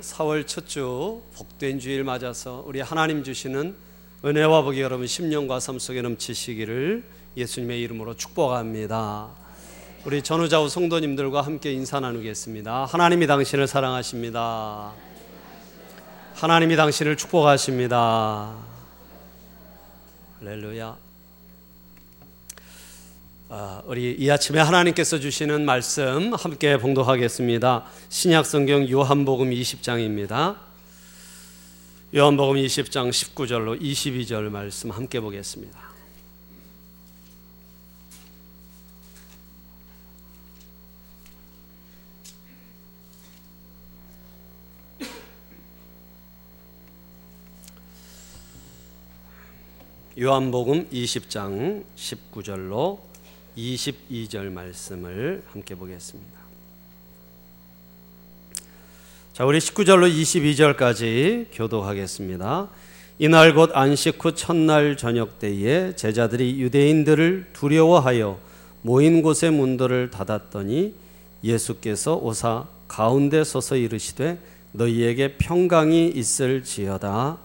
4월 첫 주 복된 주일 맞아서 우리 하나님 주시는 은혜와 복이 여러분 심령과 삶 속에 넘치시기를 예수님의 이름으로 축복합니다. 우리 전우자우 성도님들과 함께 인사 나누겠습니다. 하나님이 당신을 사랑하십니다. 하나님이 당신을 축복하십니다. 할렐루야. 아, 우리 이 아침에 하나님께서 주시는 말씀 함께 봉독하겠습니다. 신약 성경 요한복음 20장입니다. 요한복음 20장 19절로 22절 말씀 함께 보겠습니다. 요한복음 20장 19절로 22절 말씀을 함께 보겠습니다. 자, 우리 19절로 22절까지 교독하겠습니다. 이날 곧 안식 후 첫날 저녁 때에 제자들이 유대인들을 두려워하여 모인 곳의 문들을 닫았더니 예수께서 오사 가운데 서서 이르시되 너희에게 평강이 있을지어다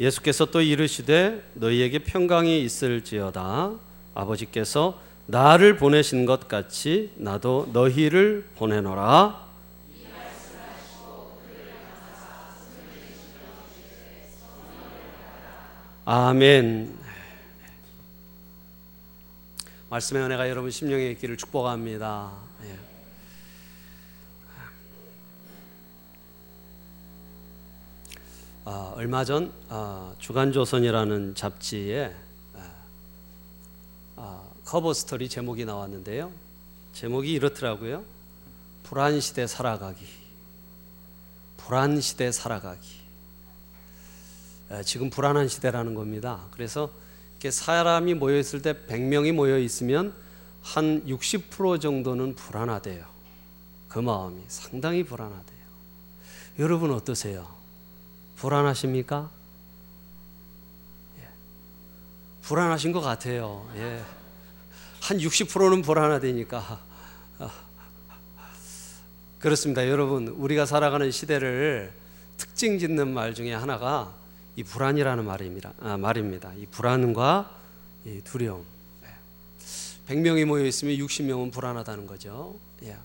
예수께서 또 이르시되 너희에게 평강이 있을지어다. 아버지께서 나를 보내신 것 같이 나도 너희를 보내노라. 아멘. 말씀의 은혜가 여러분 심령에 있기를 축복합니다 예. 어, 얼마 전 어, 주간조선이라는 잡지에 어, 커버 스토리 제목이 나왔는데요. 제목이 이렇더라고요. 불안 시대 살아가기. 불안 시대 살아가기. 에, 지금 불안한 시대라는 겁니다. 그래서 이렇게 사람이 모여 있을 때 100명이 모여 있으면 한 60% 정도는 불안하대요. 그 마음이 상당히 불안하대요. 여러분 어떠세요? 불안하십니까? 예. 불안하신 것 같아요. 예. 한 60%는 불안하다니까. 그렇습니다. 여러분, 우리가 살아가는 시대를 특징 짓는 말 중에 하나가 이 불안이라는 말입니다. 아, 말입니다. 이 불안과 이 두려움. 예. 100명이 모여 있으면 60명은 불안하다는 거죠. 예.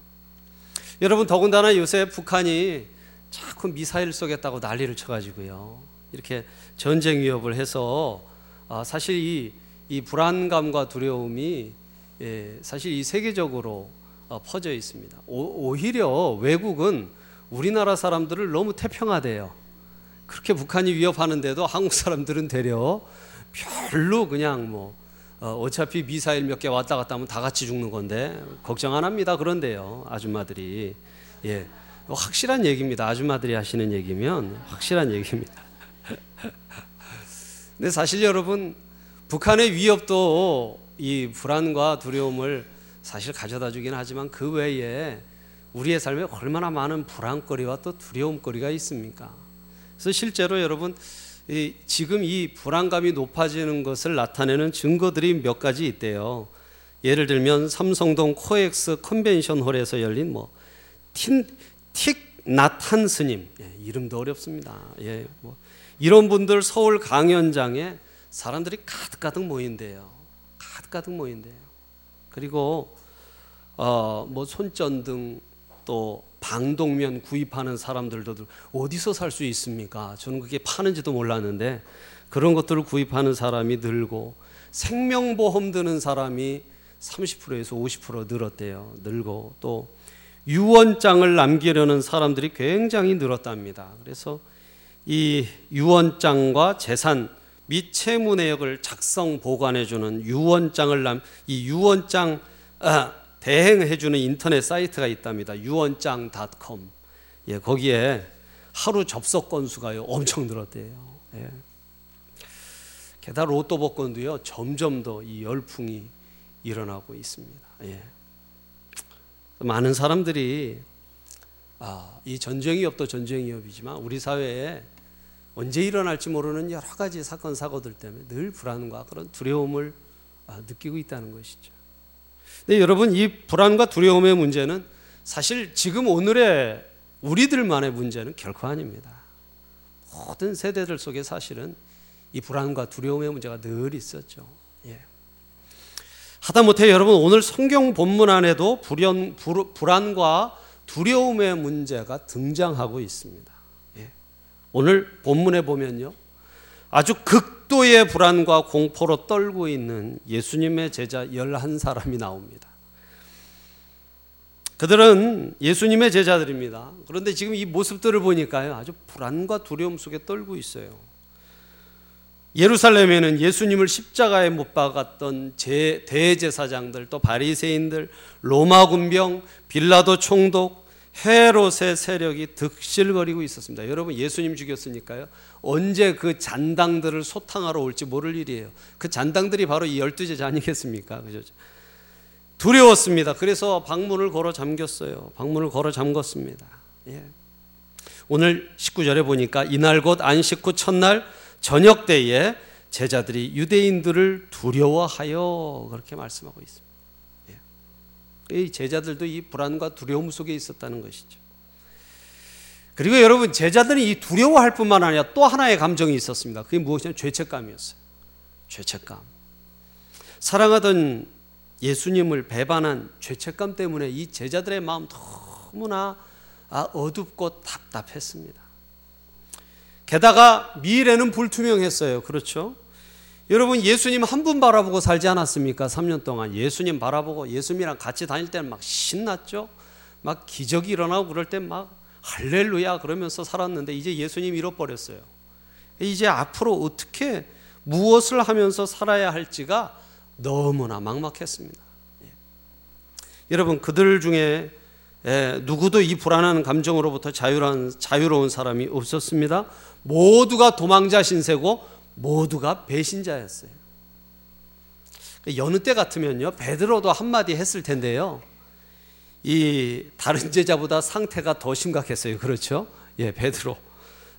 여러분, 더군다나 요새 북한이 자꾸 미사일 쏘겠다고 난리를 쳐가지고요. 이렇게 전쟁 위협을 해서 아, 사실 이, 이 불안감과 두려움이 예, 사실 이 세계적으로 어, 퍼져 있습니다. 오, 히려 외국은 우리나라 사람들을 너무 태평하대요. 그렇게 북한이 위협하는데도 한국 사람들은 되려 별로 그냥 뭐 어, 차피 미사일 몇 개 왔다 갔다 하면 다 같이 죽는 건데 걱정 안 합니다. 그런데요, 아줌마들이 예. 확실한 얘기입니다. 아줌마들이 하시는 얘기면 확실한 얘기입니다. 근데 사실 여러분 북한의 위협도 이 불안과 두려움을 사실 가져다 주긴 하지만 그 외에 우리의 삶에 얼마나 많은 불안거리와 또 두려움거리가 있습니까? 그래서 실제로 여러분 이 지금 이 불안감이 높아지는 것을 나타내는 증거들이 몇 가지 있대요. 예를 들면 삼성동 코엑스 컨벤션 홀에서 열린 뭐 틴, 틱낫한 스님 예, 이름도 어렵습니다. 예, 뭐 이런 분들 서울 강연장에 사람들이 가득가득 모인대요. 가득가득 모인대요. 그리고 어, 뭐 손전등 또 방독면 구입하는 사람들도 어디서 살 수 있습니까? 저는 그게 파는지도 몰랐는데 그런 것들을 구입하는 사람이 늘고 생명보험 드는 사람이 30%에서 50% 늘었대요. 늘고 또 유언장을 남기려는 사람들이 굉장히 늘었답니다. 그래서 이 유언장과 재산 및 채무 내역을 작성 보관해 주는 유언장을 남 이 유언장 아, 대행해 주는 인터넷 사이트가 있답니다. 유언장.com. 예, 거기에 하루 접속 건수가요 엄청 늘었대요. 예. 게다가 로또 복권도요 점점 더 이 열풍이 일어나고 있습니다. 예. 많은 사람들이 아, 이 전쟁 위협도 전쟁 위협이지만 우리 사회에 언제 일어날지 모르는 여러 가지 사건 사고들 때문에 늘 불안과 그런 두려움을 아, 느끼고 있다는 것이죠. 근데 여러분 이 불안과 두려움의 문제는 사실 지금 오늘의 우리들만의 문제는 결코 아닙니다. 모든 세대들 속에 사실은 이 불안과 두려움의 문제가 늘 있었죠. 예. 하다못해 여러분 오늘 성경 본문 안에도 불연, 불, 불안과 두려움의 문제가 등장하고 있습니다. 예. 오늘 본문에 보면요. 아주 극도의 불안과 공포로 떨고 있는 예수님의 제자 11사람이 나옵니다. 그들은 예수님의 제자들입니다. 그런데 지금 이 모습들을 보니까요. 아주 불안과 두려움 속에 떨고 있어요. 예루살렘에는 예수님을 십자가에 못 박았던 제, 대제사장들 또 바리새인들 로마 군병 빌라도 총독 헤롯의 세력이 득실거리고 있었습니다. 여러분 예수님 죽였으니까요. 언제 그 잔당들을 소탕하러 올지 모를 일이에요. 그 잔당들이 바로 이 열두 제자 아니겠습니까? 그죠? 두려웠습니다. 그래서 방문을 걸어 잠겼어요. 방문을 걸어 잠궜습니다. 예. 오늘 19절에 보니까 이날 곧 안식 후 첫날 저녁 때에 제자들이 유대인들을 두려워하여 그렇게 말씀하고 있습니다. 예. 이 제자들도 이 불안과 두려움 속에 있었다는 것이죠. 그리고 여러분 제자들이 이 두려워할 뿐만 아니라 또 하나의 감정이 있었습니다. 그게 무엇이냐? 죄책감이었어요. 죄책감. 사랑하던 예수님을 배반한 죄책감 때문에 이 제자들의 마음 너무나 아, 어둡고 답답했습니다. 게다가 미래는 불투명했어요. 그렇죠? 여러분 예수님 한 분 바라보고 살지 않았습니까? 3년 동안 예수님 바라보고 예수님이랑 같이 다닐 때는 막 신났죠. 막 기적이 일어나고 그럴 때 막 할렐루야 그러면서 살았는데 이제 예수님 잃어버렸어요. 이제 앞으로 어떻게 무엇을 하면서 살아야 할지가 너무나 막막했습니다. 예. 여러분 그들 중에 예, 누구도 이 불안한 감정으로부터 자유한, 자유로운 사람이 없었습니다. 모두가 도망자 신세고 모두가 배신자였어요. 여느 때 같으면요 베드로도 한마디 했을 텐데요. 이 다른 제자보다 상태가 더 심각했어요. 그렇죠? 예, 베드로.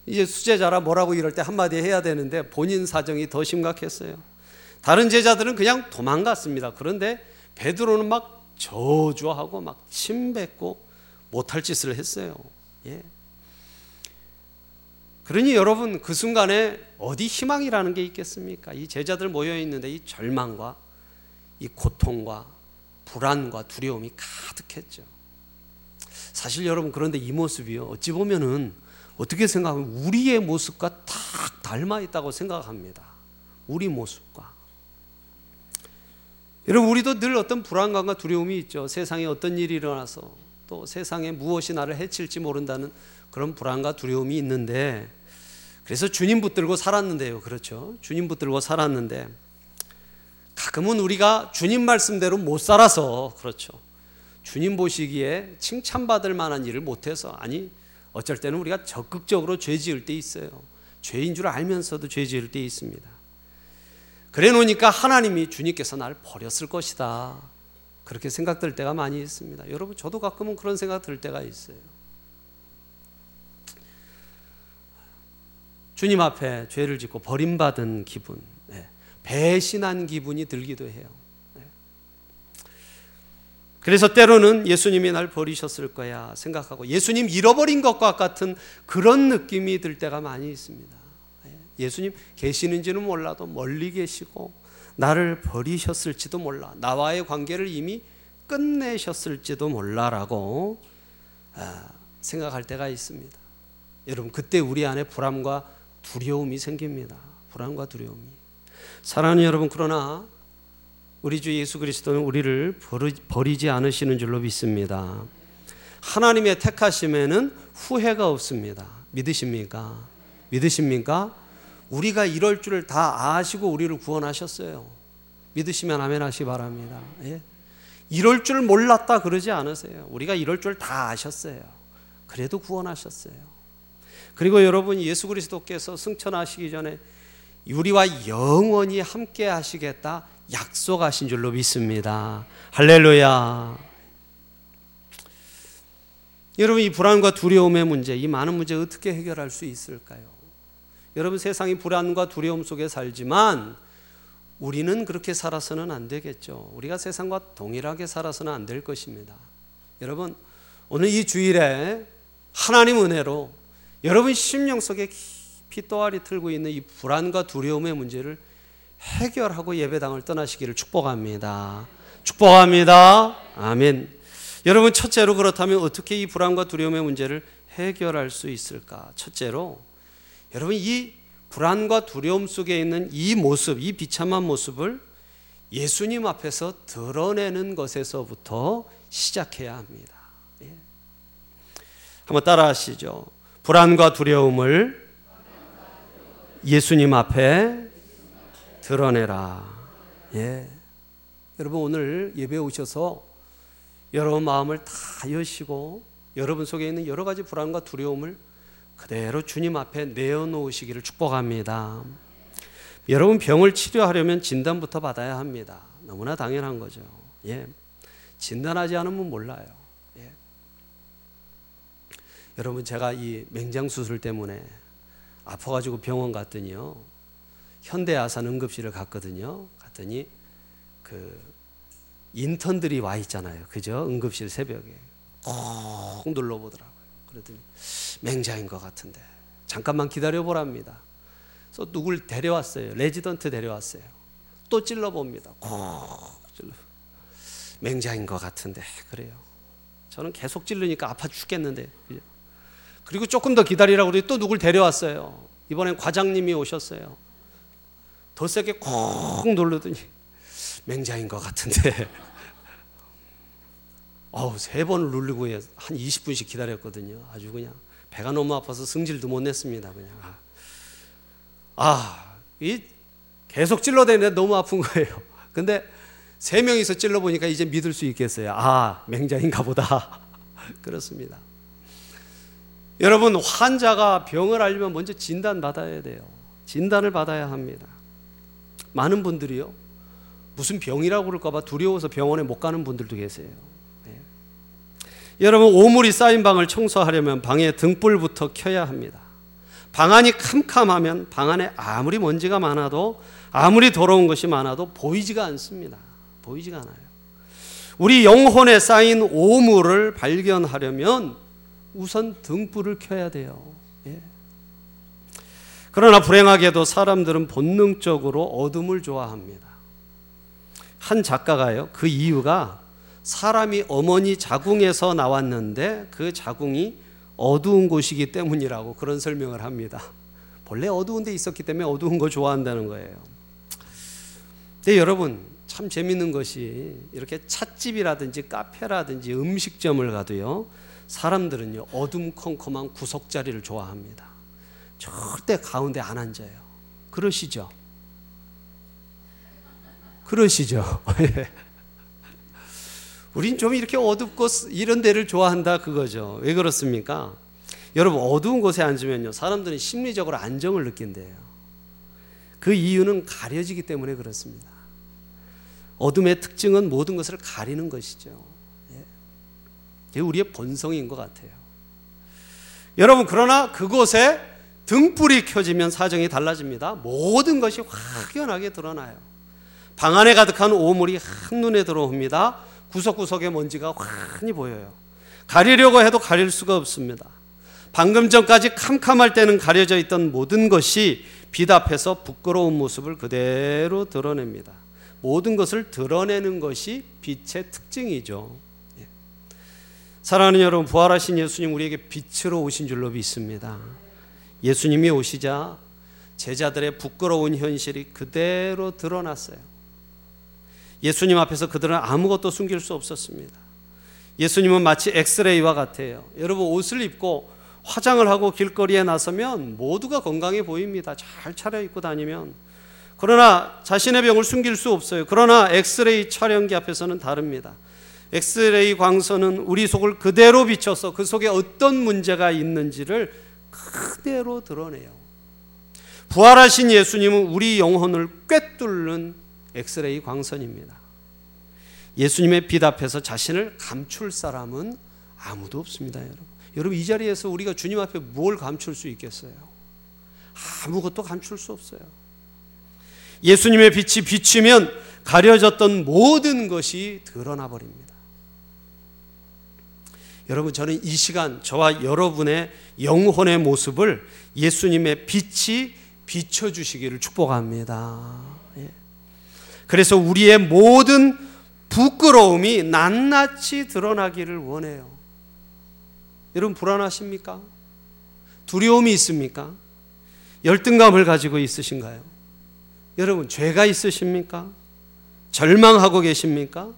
이제 수제자라 뭐라고 이럴 때 한마디 해야 되는데 본인 사정이 더 심각했어요. 다른 제자들은 그냥 도망갔습니다. 그런데 베드로는 막 저주하고 막 침뱉고 못할 짓을 했어요. 예. 그러니 여러분 그 순간에 어디 희망이라는 게 있겠습니까? 이 제자들 모여 있는데 이 절망과 이 고통과 불안과 두려움이 가득했죠. 사실 여러분 그런데 이 모습이요 어찌 보면은 어떻게 생각하면 우리의 모습과 딱 닮아 있다고 생각합니다. 우리 모습과 여러분 우리도 늘 어떤 불안감과 두려움이 있죠. 세상에 어떤 일이 일어나서 또 세상에 무엇이 나를 해칠지 모른다는 그런 불안과 두려움이 있는데 그래서 주님 붙들고 살았는데요. 그렇죠. 주님 붙들고 살았는데 가끔은 우리가 주님 말씀대로 못 살아서 그렇죠. 주님 보시기에 칭찬받을 만한 일을 못해서 아니 어쩔 때는 우리가 적극적으로 죄 지을 때 있어요. 죄인 줄 알면서도 죄 지을 때 있습니다. 그래 놓으니까 하나님이 주님께서 나를 버렸을 것이다. 그렇게 생각될 때가 많이 있습니다. 여러분, 저도 가끔은 그런 생각 들 때가 있어요. 주님 앞에 죄를 짓고 버림받은 기분, 네. 배신한 기분이 들기도 해요. 네. 그래서 때로는 예수님이 날 버리셨을 거야 생각하고 예수님 잃어버린 것과 같은 그런 느낌이 들 때가 많이 있습니다. 예수님 계시는지는 몰라도 멀리 계시고 나를 버리셨을지도 몰라. 나와의 관계를 이미 끝내셨을지도 몰라라고 아, 생각할 때가 있습니다. 여러분 그때 우리 안에 불안과 두려움이 생깁니다. 불안과 두려움이. 사랑하는 여러분 그러나 우리 주 예수 그리스도는 우리를 버리지 않으시는 줄로 믿습니다. 하나님의 택하심에는 후회가 없습니다. 믿으십니까? 믿으십니까? 우리가 이럴 줄을 다 아시고 우리를 구원하셨어요. 믿으시면 아멘 하시 바랍니다. 예? 이럴 줄 몰랐다 그러지 않으세요. 우리가 이럴 줄 다 아셨어요. 그래도 구원하셨어요. 그리고 여러분 예수 그리스도께서 승천하시기 전에 우리와 영원히 함께 하시겠다 약속하신 줄로 믿습니다. 할렐루야. 여러분 이 불안과 두려움의 문제, 이 많은 문제 어떻게 해결할 수 있을까요? 여러분 세상이 불안과 두려움 속에 살지만 우리는 그렇게 살아서는 안 되겠죠. 우리가 세상과 동일하게 살아서는 안 될 것입니다. 여러분, 오늘 이 주일에 하나님 은혜로 여러분 심령 속에 깊이 또아리 틀고 있는 이 불안과 두려움의 문제를 해결하고 예배당을 떠나시기를 축복합니다. 축복합니다. 아멘. 여러분, 첫째로 그렇다면 어떻게 이 불안과 두려움의 문제를 해결할 수 있을까? 첫째로, 여러분, 이 불안과 두려움 속에 있는 이 모습, 이 비참한 모습을 예수님 앞에서 드러내는 것에서부터 시작해야 합니다. 예. 한번 따라 하시죠. 불안과 두려움을 예수님 앞에 드러내라. 예. 여러분 오늘 예배 오셔서 여러분 마음을 다 여시고 여러분 속에 있는 여러 가지 불안과 두려움을 그대로 주님 앞에 내어놓으시기를 축복합니다. 여러분 병을 치료하려면 진단부터 받아야 합니다. 너무나 당연한 거죠. 예. 진단하지 않으면 몰라요. 예. 여러분 제가 이 맹장 수술 때문에 아파가지고 병원 갔더니요. 현대아산 응급실을 갔거든요. 갔더니 그 인턴들이 와 있잖아요. 그죠? 응급실 새벽에 꼭 눌러보더라고요. 그러더니 맹장인 것 같은데 잠깐만 기다려 보랍니다. 그래서 누굴 데려왔어요. 레지던트 데려왔어요. 또 찔러 봅니다. 꼭 찔러. 맹장인 것 같은데 그래요. 저는 계속 찔르니까 아파 죽겠는데 그죠? 그리고 조금 더 기다리라고 그러더니 또 누굴 데려왔어요. 이번엔 과장님이 오셨어요. 더 세게 콕 누르더니 맹장인 것 같은데 어우 세 번을 누르고 한 20분씩 기다렸거든요. 아주 그냥 배가 너무 아파서 승질도 못 냈습니다. 그냥 아, 이 계속 찔러대는데 너무 아픈 거예요. 근데 세 명이서 찔러 보니까 이제 믿을 수 있겠어요. 아, 맹장인가 보다. 그렇습니다. 여러분 환자가 병을 알려면 먼저 진단 받아야 돼요. 진단을 받아야 합니다. 많은 분들이요 무슨 병이라고 그럴까봐 두려워서 병원에 못 가는 분들도 계세요. 네. 여러분 오물이 쌓인 방을 청소하려면 방에 등불부터 켜야 합니다. 방 안이 캄캄하면 방 안에 아무리 먼지가 많아도 아무리 더러운 것이 많아도 보이지가 않습니다. 보이지가 않아요. 우리 영혼에 쌓인 오물을 발견하려면 우선 등불을 켜야 돼요. 예. 그러나 불행하게도 사람들은 본능적으로 어둠을 좋아합니다. 한 작가가요, 그 이유가 사람이 어머니 자궁에서 나왔는데 그 자궁이 어두운 곳이기 때문이라고 그런 설명을 합니다. 본래 어두운 데 있었기 때문에 어두운 거 좋아한다는 거예요. 근데 여러분, 참 재밌는 것이 이렇게 찻집이라든지 카페라든지 음식점을 가도요, 사람들은요, 어둠컴컴한 구석자리를 좋아합니다. 절대 가운데 안 앉아요. 그러시죠? 그러시죠? 예. 우린 좀 이렇게 어둡고 이런 데를 좋아한다 그거죠. 왜 그렇습니까? 여러분 어두운 곳에 앉으면요 사람들은 심리적으로 안정을 느낀대요. 그 이유는 가려지기 때문에 그렇습니다. 어둠의 특징은 모든 것을 가리는 것이죠. 예. 우리의 본성인 것 같아요. 여러분 그러나 그곳에 등불이 켜지면 사정이 달라집니다. 모든 것이 확연하게 드러나요. 방 안에 가득한 오물이 한눈에 들어옵니다. 구석구석의 먼지가 환히 보여요. 가리려고 해도 가릴 수가 없습니다. 방금 전까지 캄캄할 때는 가려져 있던 모든 것이 빛 앞에서 부끄러운 모습을 그대로 드러냅니다. 모든 것을 드러내는 것이 빛의 특징이죠. 예. 사랑하는 여러분, 부활하신 예수님 우리에게 빛으로 오신 줄로 믿습니다. 예수님이 오시자 제자들의 부끄러운 현실이 그대로 드러났어요. 예수님 앞에서 그들은 아무것도 숨길 수 없었습니다. 예수님은 마치 엑스레이와 같아요. 여러분 옷을 입고 화장을 하고 길거리에 나서면 모두가 건강해 보입니다. 잘 차려입고 다니면. 그러나 자신의 병을 숨길 수 없어요. 그러나 엑스레이 촬영기 앞에서는 다릅니다. 엑스레이 광선은 우리 속을 그대로 비춰서 그 속에 어떤 문제가 있는지를 그대로 드러내요. 부활하신 예수님은 우리 영혼을 꿰뚫는 엑스레이 광선입니다. 예수님의 빛 앞에서 자신을 감출 사람은 아무도 없습니다, 여러분. 여러분 이 자리에서 우리가 주님 앞에 뭘 감출 수 있겠어요? 아무것도 감출 수 없어요. 예수님의 빛이 비치면 가려졌던 모든 것이 드러나 버립니다. 여러분, 저는 이 시간 저와 여러분의 영혼의 모습을 예수님의 빛이 비춰 주시기를 축복합니다. 예. 그래서 우리의 모든 부끄러움이 낱낱이 드러나기를 원해요. 여러분, 불안하십니까? 두려움이 있습니까? 열등감을 가지고 있으신가요? 여러분, 죄가 있으십니까? 절망하고 계십니까?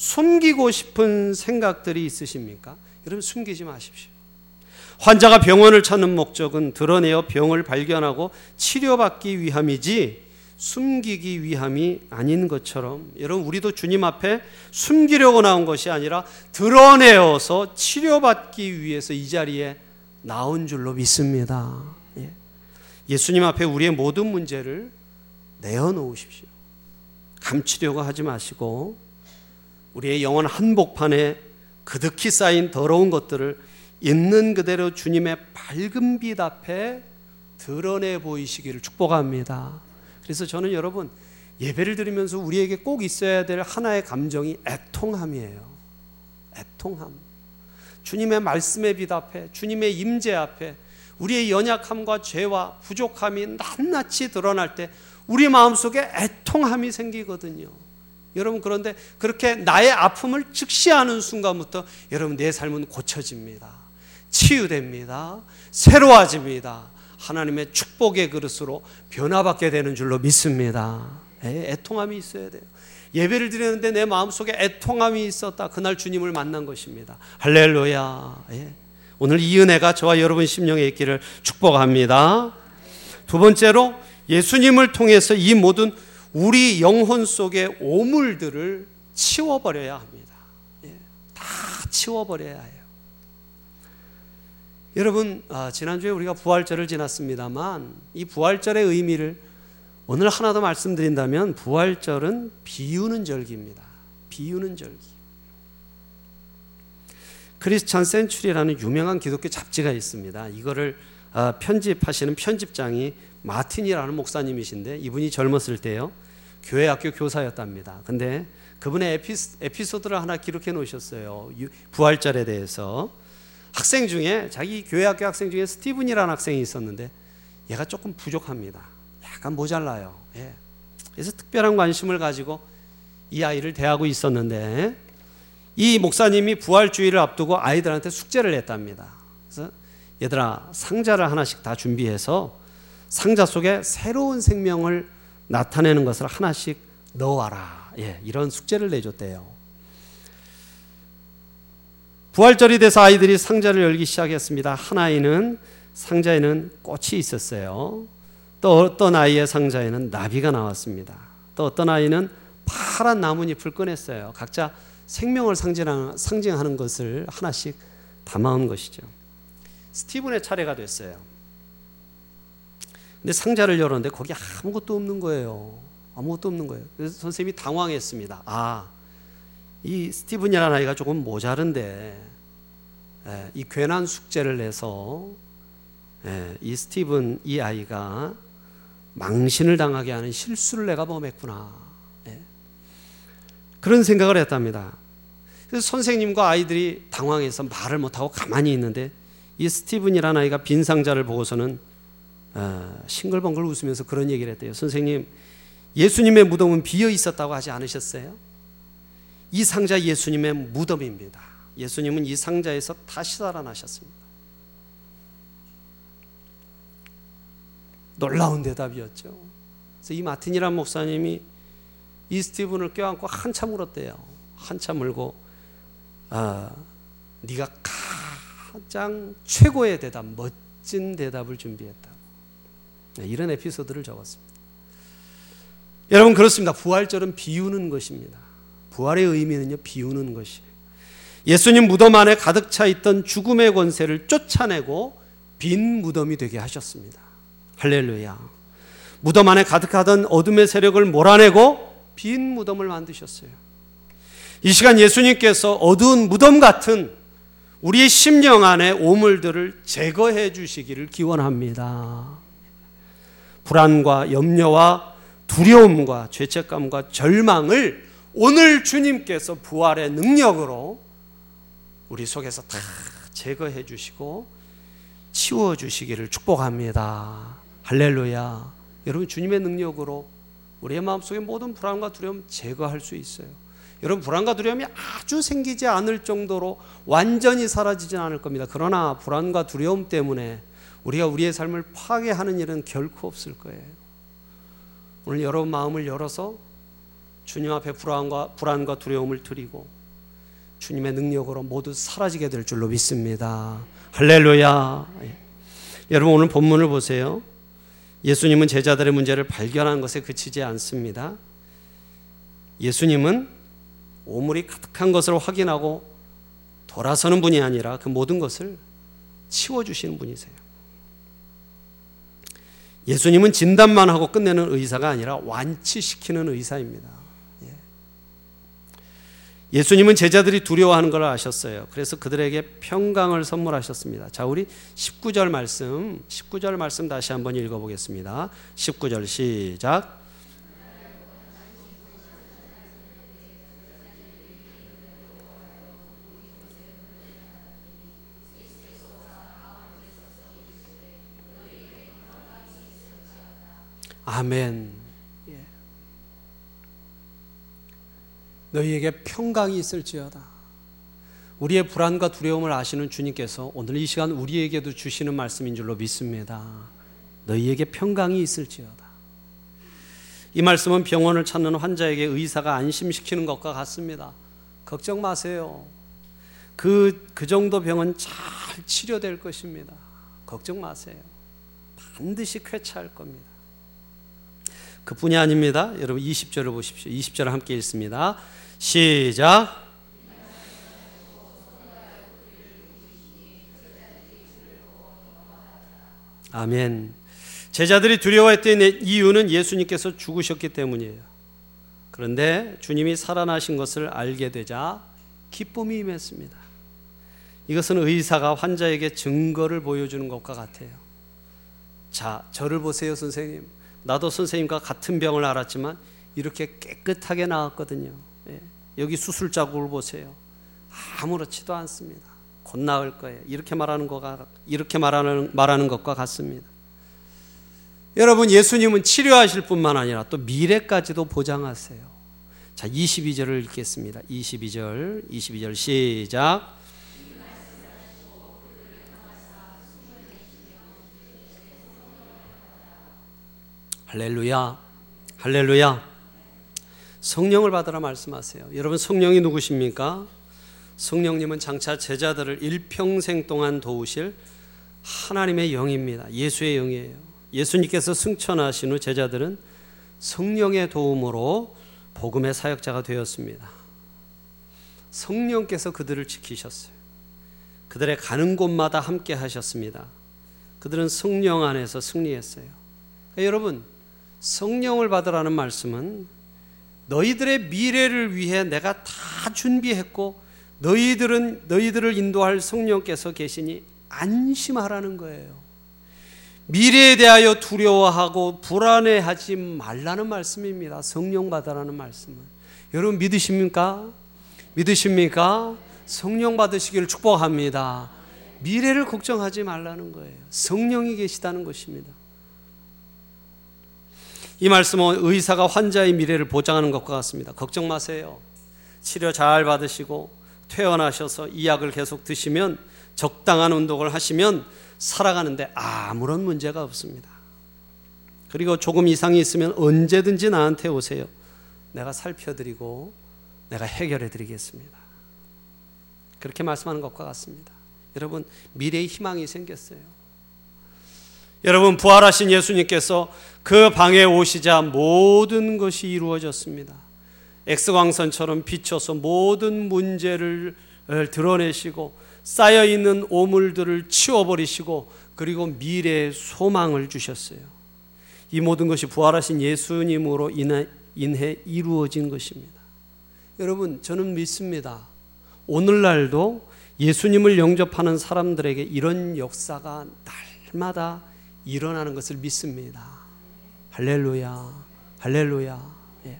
숨기고 싶은 생각들이 있으십니까? 여러분 숨기지 마십시오. 환자가 병원을 찾는 목적은 드러내어 병을 발견하고 치료받기 위함이지 숨기기 위함이 아닌 것처럼 여러분 우리도 주님 앞에 숨기려고 나온 것이 아니라 드러내어서 치료받기 위해서 이 자리에 나온 줄로 믿습니다. 예. 예수님 앞에 우리의 모든 문제를 내어놓으십시오. 감추려고 하지 마시고 우리의 영혼 한복판에 그득히 쌓인 더러운 것들을 있는 그대로 주님의 밝은 빛 앞에 드러내 보이시기를 축복합니다. 그래서 저는 여러분 예배를 드리면서 우리에게 꼭 있어야 될 하나의 감정이 애통함이에요. 애통함. 주님의 말씀의 빛 앞에, 주님의 임재 앞에 우리의 연약함과 죄와 부족함이 낱낱이 드러날 때 우리 마음속에 애통함이 생기거든요. 여러분 그런데 그렇게 나의 아픔을 즉시하는 순간부터 여러분 내 삶은 고쳐집니다. 치유됩니다. 새로워집니다. 하나님의 축복의 그릇으로 변화받게 되는 줄로 믿습니다. 애, 애통함이 있어야 돼요. 예배를 드리는데 내 마음속에 애통함이 있었다. 그날 주님을 만난 것입니다. 할렐루야. 예. 오늘 이 은혜가 저와 여러분 심령에 있기를 축복합니다. 두 번째로 예수님을 통해서 이 모든 우리 영혼 속의 오물들을 치워버려야 합니다. 예, 다 치워버려야 해요. 여러분, 아, 지난주에 우리가 부활절을 지났습니다만, 이 부활절의 의미를 오늘 하나 더 말씀드린다면, 부활절은 비우는 절기입니다. 비우는 절기. 크리스찬 센츄리라는 유명한 기독교 잡지가 있습니다. 이거를 아, 편집하시는 편집장이 마틴이라는 목사님이신데 이분이 젊었을 때요 교회 학교 교사였답니다. 근데 그분의 에피소드를 하나 기록해 놓으셨어요. 부활절에 대해서 학생 중에 자기 교회 학교 학생 중에 스티븐이라는 학생이 있었는데 얘가 조금 부족합니다. 약간 모자라요. 예. 그래서 특별한 관심을 가지고 이 아이를 대하고 있었는데 이 목사님이 부활주의를 앞두고 아이들한테 숙제를 냈답니다. 그래서 얘들아 상자를 하나씩 다 준비해서 상자 속에 새로운 생명을 나타내는 것을 하나씩 넣어와라. 예, 이런 숙제를 내줬대요. 부활절이 돼서 아이들이 상자를 열기 시작했습니다. 한 아이는 상자에는 꽃이 있었어요. 또 어떤 아이의 상자에는 나비가 나왔습니다. 또 어떤 아이는 파란 나뭇잎을 꺼냈어요. 각자 생명을 상징하는 것을 하나씩 담아온 것이죠. 스티븐의 차례가 됐어요. 근데 상자를 열었는데 거기 아무것도 없는 거예요. 아무것도 없는 거예요. 그래서 선생님이 당황했습니다. 아, 이 스티븐이라는 아이가 조금 모자른데 예, 이 괜한 숙제를 내서 예, 이 스티븐 이 아이가 망신을 당하게 하는 실수를 내가 범했구나. 예. 그런 생각을 했답니다. 그래서 선생님과 아이들이 당황해서 말을 못하고 가만히 있는데 이 스티븐이라는 아이가 빈 상자를 보고서는 어, 싱글벙글 웃으면서 그런 얘기를 했대요. 선생님, 예수님의 무덤은 비어 있었다고 하지 않으셨어요? 이 상자 예수님의 무덤입니다. 예수님은 이 상자에서 다시 살아나셨습니다. 놀라운 대답이었죠. 그래서 이 마틴이란 목사님이 이 스티븐을 껴안고 한참 울었대요. 한참 울고 아, 네가 가장 최고의 대답, 멋진 대답을 준비했다. 네, 이런 에피소드를 적었습니다. 여러분 그렇습니다. 부활절은 비우는 것입니다. 부활의 의미는요 비우는 것이. 예수님 무덤 안에 가득 차 있던 죽음의 권세를 쫓아내고 빈 무덤이 되게 하셨습니다. 할렐루야. 무덤 안에 가득하던 어둠의 세력을 몰아내고 빈 무덤을 만드셨어요. 이 시간 예수님께서 어두운 무덤 같은 우리의 심령 안에 오물들을 제거해 주시기를 기원합니다. 불안과 염려와 두려움과 죄책감과 절망을 오늘 주님께서 부활의 능력으로 우리 속에서 다 제거해 주시고 치워 주시기를 축복합니다. 할렐루야. 여러분 주님의 능력으로 우리의 마음속에 모든 불안과 두려움 제거할 수 있어요. 여러분 불안과 두려움이 아주 생기지 않을 정도로 완전히 사라지진 않을 겁니다. 그러나 불안과 두려움 때문에 우리가 우리의 삶을 파괴하는 일은 결코 없을 거예요. 오늘 여러분 마음을 열어서 주님 앞에 불안과 불안과 두려움을 드리고 주님의 능력으로 모두 사라지게 될 줄로 믿습니다. 할렐루야. 예. 여러분 오늘 본문을 보세요. 예수님은 제자들의 문제를 발견한 것에 그치지 않습니다. 예수님은 오물이 가득한 것을 확인하고 돌아서는 분이 아니라 그 모든 것을 치워주시는 분이세요. 예수님은 진단만 하고 끝내는 의사가 아니라 완치시키는 의사입니다. 예. 수님은 제자들이 두려워하는 걸 아셨어요. 그래서 그들에게 평강을 선물하셨습니다. 자, 우리 19절 말씀, 19절 말씀 다시 한번 읽어보겠습니다. 19절 시작. 아멘. 예. 너희에게 평강이 있을지어다. 우리의 불안과 두려움을 아시는 주님께서 오늘 이 시간 우리에게도 주시는 말씀인 줄로 믿습니다. 너희에게 평강이 있을지어다. 이 말씀은 병원을 찾는 환자에게 의사가 안심시키는 것과 같습니다. 걱정 마세요. 그, 그 정도 병은 잘 치료될 것입니다. 걱정 마세요. 반드시 쾌차할 겁니다. 그뿐이 아닙니다. 여러분 20절을 보십시오. 20절을 함께 읽습니다. 시작. 아멘. 제자들이 두려워했던 이유는 예수님께서 죽으셨기 때문이에요. 그런데 주님이 살아나신 것을 알게 되자 기쁨이 임했습니다. 이것은 의사가 환자에게 증거를 보여주는 것과 같아요. 자, 저를 보세요, 선생님. 나도 선생님과 같은 병을 알았지만 이렇게 깨끗하게 나왔거든요. 예. 여기 수술 자국을 보세요. 아무렇지도 않습니다. 곧 나을 거예요. 이렇게 말하는 거가 이렇게 말하는 말하는 것과 같습니다. 여러분 예수님은 치료하실 뿐만 아니라 또 미래까지도 보장하세요. 자, 22절을 읽겠습니다. 22절, 22절 시작. 할렐루야. 할렐루야. 성령을 받으라 말씀하세요. 여러분 성령이 누구십니까? 성령님은 장차 제자들을 일평생 동안 도우실 하나님의 영입니다. 예수의 영이에요. 예수님께서 승천하신 후 제자들은 성령의 도움으로 복음의 사역자가 되었습니다. 성령께서 그들을 지키셨어요. 그들의 가는 곳마다 함께 하셨습니다. 그들은 성령 안에서 승리했어요. 여러분, 성령을 받으라는 말씀은 너희들의 미래를 위해 내가 다 준비했고 너희들은 너희들을 인도할 성령께서 계시니 안심하라는 거예요. 미래에 대하여 두려워하고 불안해하지 말라는 말씀입니다. 성령 받으라는 말씀은. 여러분 믿으십니까? 믿으십니까? 성령 받으시기를 축복합니다. 미래를 걱정하지 말라는 거예요. 성령이 계시다는 것입니다. 이 말씀은 의사가 환자의 미래를 보장하는 것과 같습니다. 걱정 마세요. 치료 잘 받으시고 퇴원하셔서 이 약을 계속 드시면 적당한 운동을 하시면 살아가는데 아무런 문제가 없습니다. 그리고 조금 이상이 있으면 언제든지 나한테 오세요. 내가 살펴드리고 내가 해결해 드리겠습니다. 그렇게 말씀하는 것과 같습니다. 여러분, 미래의 희망이 생겼어요. 여러분, 부활하신 예수님께서 그 방에 오시자 모든 것이 이루어졌습니다. 엑스광선처럼 비춰서 모든 문제를 드러내시고 쌓여 있는 오물들을 치워버리시고 그리고 미래의 소망을 주셨어요. 이 모든 것이 부활하신 예수님으로 인해, 인해 이루어진 것입니다. 여러분, 저는 믿습니다. 오늘날도 예수님을 영접하는 사람들에게 이런 역사가 날마다 일어나는 것을 믿습니다. 할렐루야. 할렐루야. 예.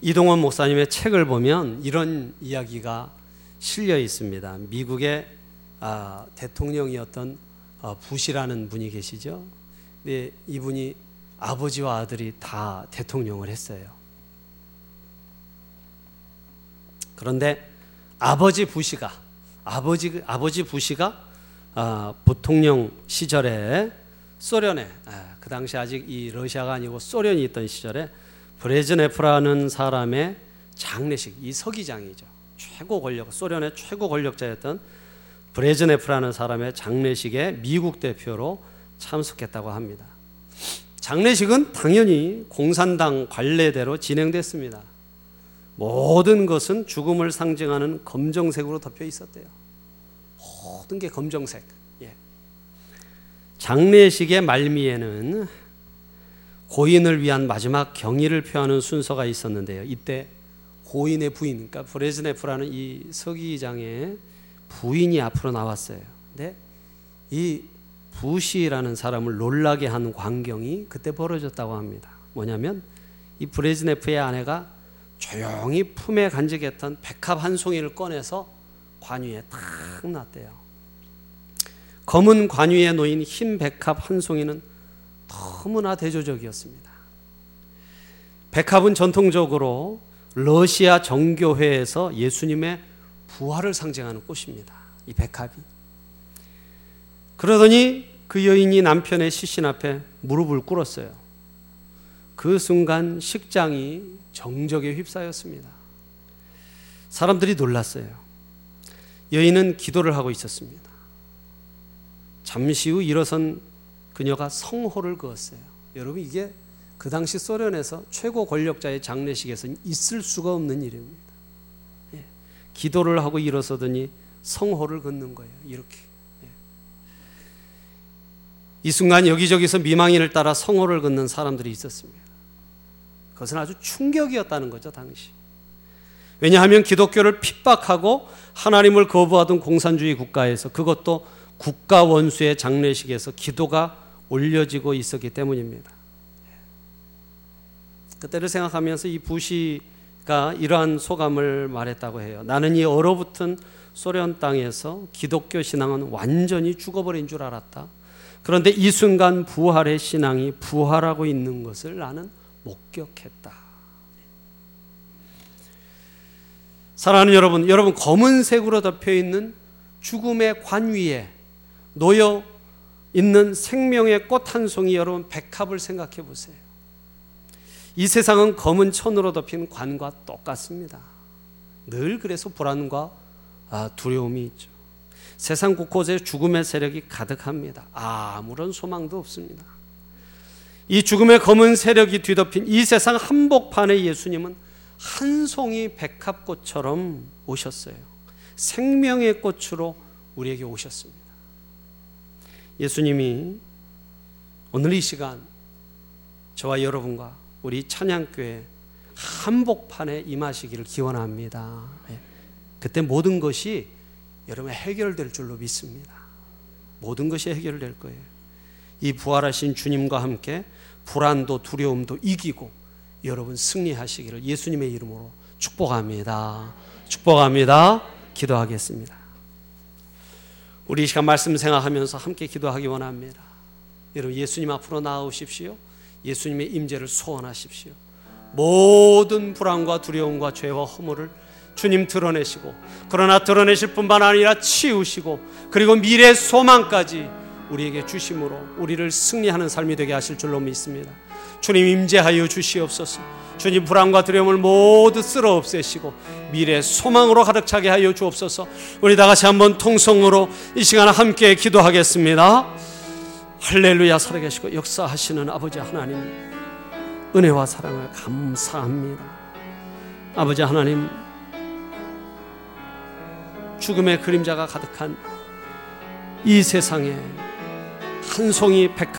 이동원 목사님의 책을 보면 이런 이야기가 실려 있습니다. 미국의 아, 대통령이었던 어, 부시라는 분이 계시죠. 네, 이분이 아버지와 아들이 다 대통령을 했어요. 그런데 아버지 부시가 아버지 아버지 부시가 아, 부통령 시절에 소련에 아, 그 당시 아직 이 러시아가 아니고 소련이 있던 시절에 브레즈네프라는 사람의 장례식 이 서기장이죠 최고 권력 소련의 최고 권력자였던 브레즈네프라는 사람의 장례식에 미국 대표로 참석했다고 합니다. 장례식은 당연히 공산당 관례대로 진행됐습니다. 모든 것은 죽음을 상징하는 검정색으로 덮여 있었대요. 모든 게 검정색. 예. 장례식의 말미에는 고인을 위한 마지막 경의를 표하는 순서가 있었는데요. 이때 고인의 부인, 그러니까 브레즈네프라는 이 서기장의 부인이 앞으로 나왔어요. 근데 이 부시라는 사람을 놀라게 한 광경이 그때 벌어졌다고 합니다. 뭐냐면 이 브레즈네프의 아내가 조용히 품에 간직했던 백합 한 송이를 꺼내서 관위에 탁 놨대요. 검은 관위에 놓인 흰 백합 한 송이는 너무나 대조적이었습니다. 백합은 전통적으로 러시아 정교회에서 예수님의 부활을 상징하는 꽃입니다. 이 백합이. 그러더니 그 여인이 남편의 시신 앞에 무릎을 꿇었어요. 그 순간 식장이 정적에 휩싸였습니다. 사람들이 놀랐어요. 여인은 기도를 하고 있었습니다. 잠시 후 일어선 그녀가 성호를 그었어요. 여러분 이게 그 당시 소련에서 최고 권력자의 장례식에서 있을 수가 없는 일입니다. 예. 기도를 하고 일어서더니 성호를 걷는 거예요. 이렇게. 예. 이 순간 여기저기서 미망인을 따라 성호를 걷는 사람들이 있었습니다. 그것은 아주 충격이었다는 거죠, 당시. 왜냐하면 기독교를 핍박하고 하나님을 거부하던 공산주의 국가에서 그것도 국가 원수의 장례식에서 기도가 올려지고 있었기 때문입니다. 그때를 생각하면서 이 부시가 이러한 소감을 말했다고 해요. 나는 이 얼어붙은 소련 땅에서 기독교 신앙은 완전히 죽어버린 줄 알았다. 그런데 이 순간 부활의 신앙이 부활하고 있는 것을 나는 목격했다. 사랑하는 여러분, 여러분 검은색으로 덮여 있는 죽음의 관 위에 놓여 있는 생명의 꽃 한 송이 여러분 백합을 생각해 보세요. 이 세상은 검은 천으로 덮인 관과 똑같습니다. 늘 그래서 불안과 아, 두려움이 있죠. 세상 곳곳에 죽음의 세력이 가득합니다. 아무런 소망도 없습니다. 이 죽음의 검은 세력이 뒤덮인 이 세상 한복판에 예수님은 한 송이 백합꽃처럼 오셨어요. 생명의 꽃으로 우리에게 오셨습니다. 예수님이 오늘 이 시간 저와 여러분과 우리 찬양교회 한복판에 임하시기를 기원합니다. 예. 그때 모든 것이 여러분 해결될 줄로 믿습니다. 모든 것이 해결될 거예요. 이 부활하신 주님과 함께 불안도 두려움도 이기고 여러분 승리하시기를 예수님의 이름으로 축복합니다. 축복합니다. 기도하겠습니다. 우리 이 시간 말씀 생각하면서 함께 기도하기 원합니다. 여러분 예수님 앞으로 나아오십시오. 예수님의 임재를 소원하십시오. 모든 불안과 두려움과 죄와 허물을 주님 드러내시고 그러나 드러내실 뿐만 아니라 치우시고 그리고 미래 소망까지 우리에게 주심으로 우리를 승리하는 삶이 되게 하실 줄로 믿습니다. 주님 임재하여 주시옵소서. 주님 불안과 두려움을 모두 쓸어 없애시고 미래 소망으로 가득 차게 하여 주옵소서. 우리 다 같이 한번 통성으로 이 시간 함께 기도하겠습니다. 할렐루야 살아계시고 역사하시는 아버지 하나님 은혜와 사랑을 감사합니다. 아버지 하나님 죽음의 그림자가 가득한 이 세상에 한 송이 백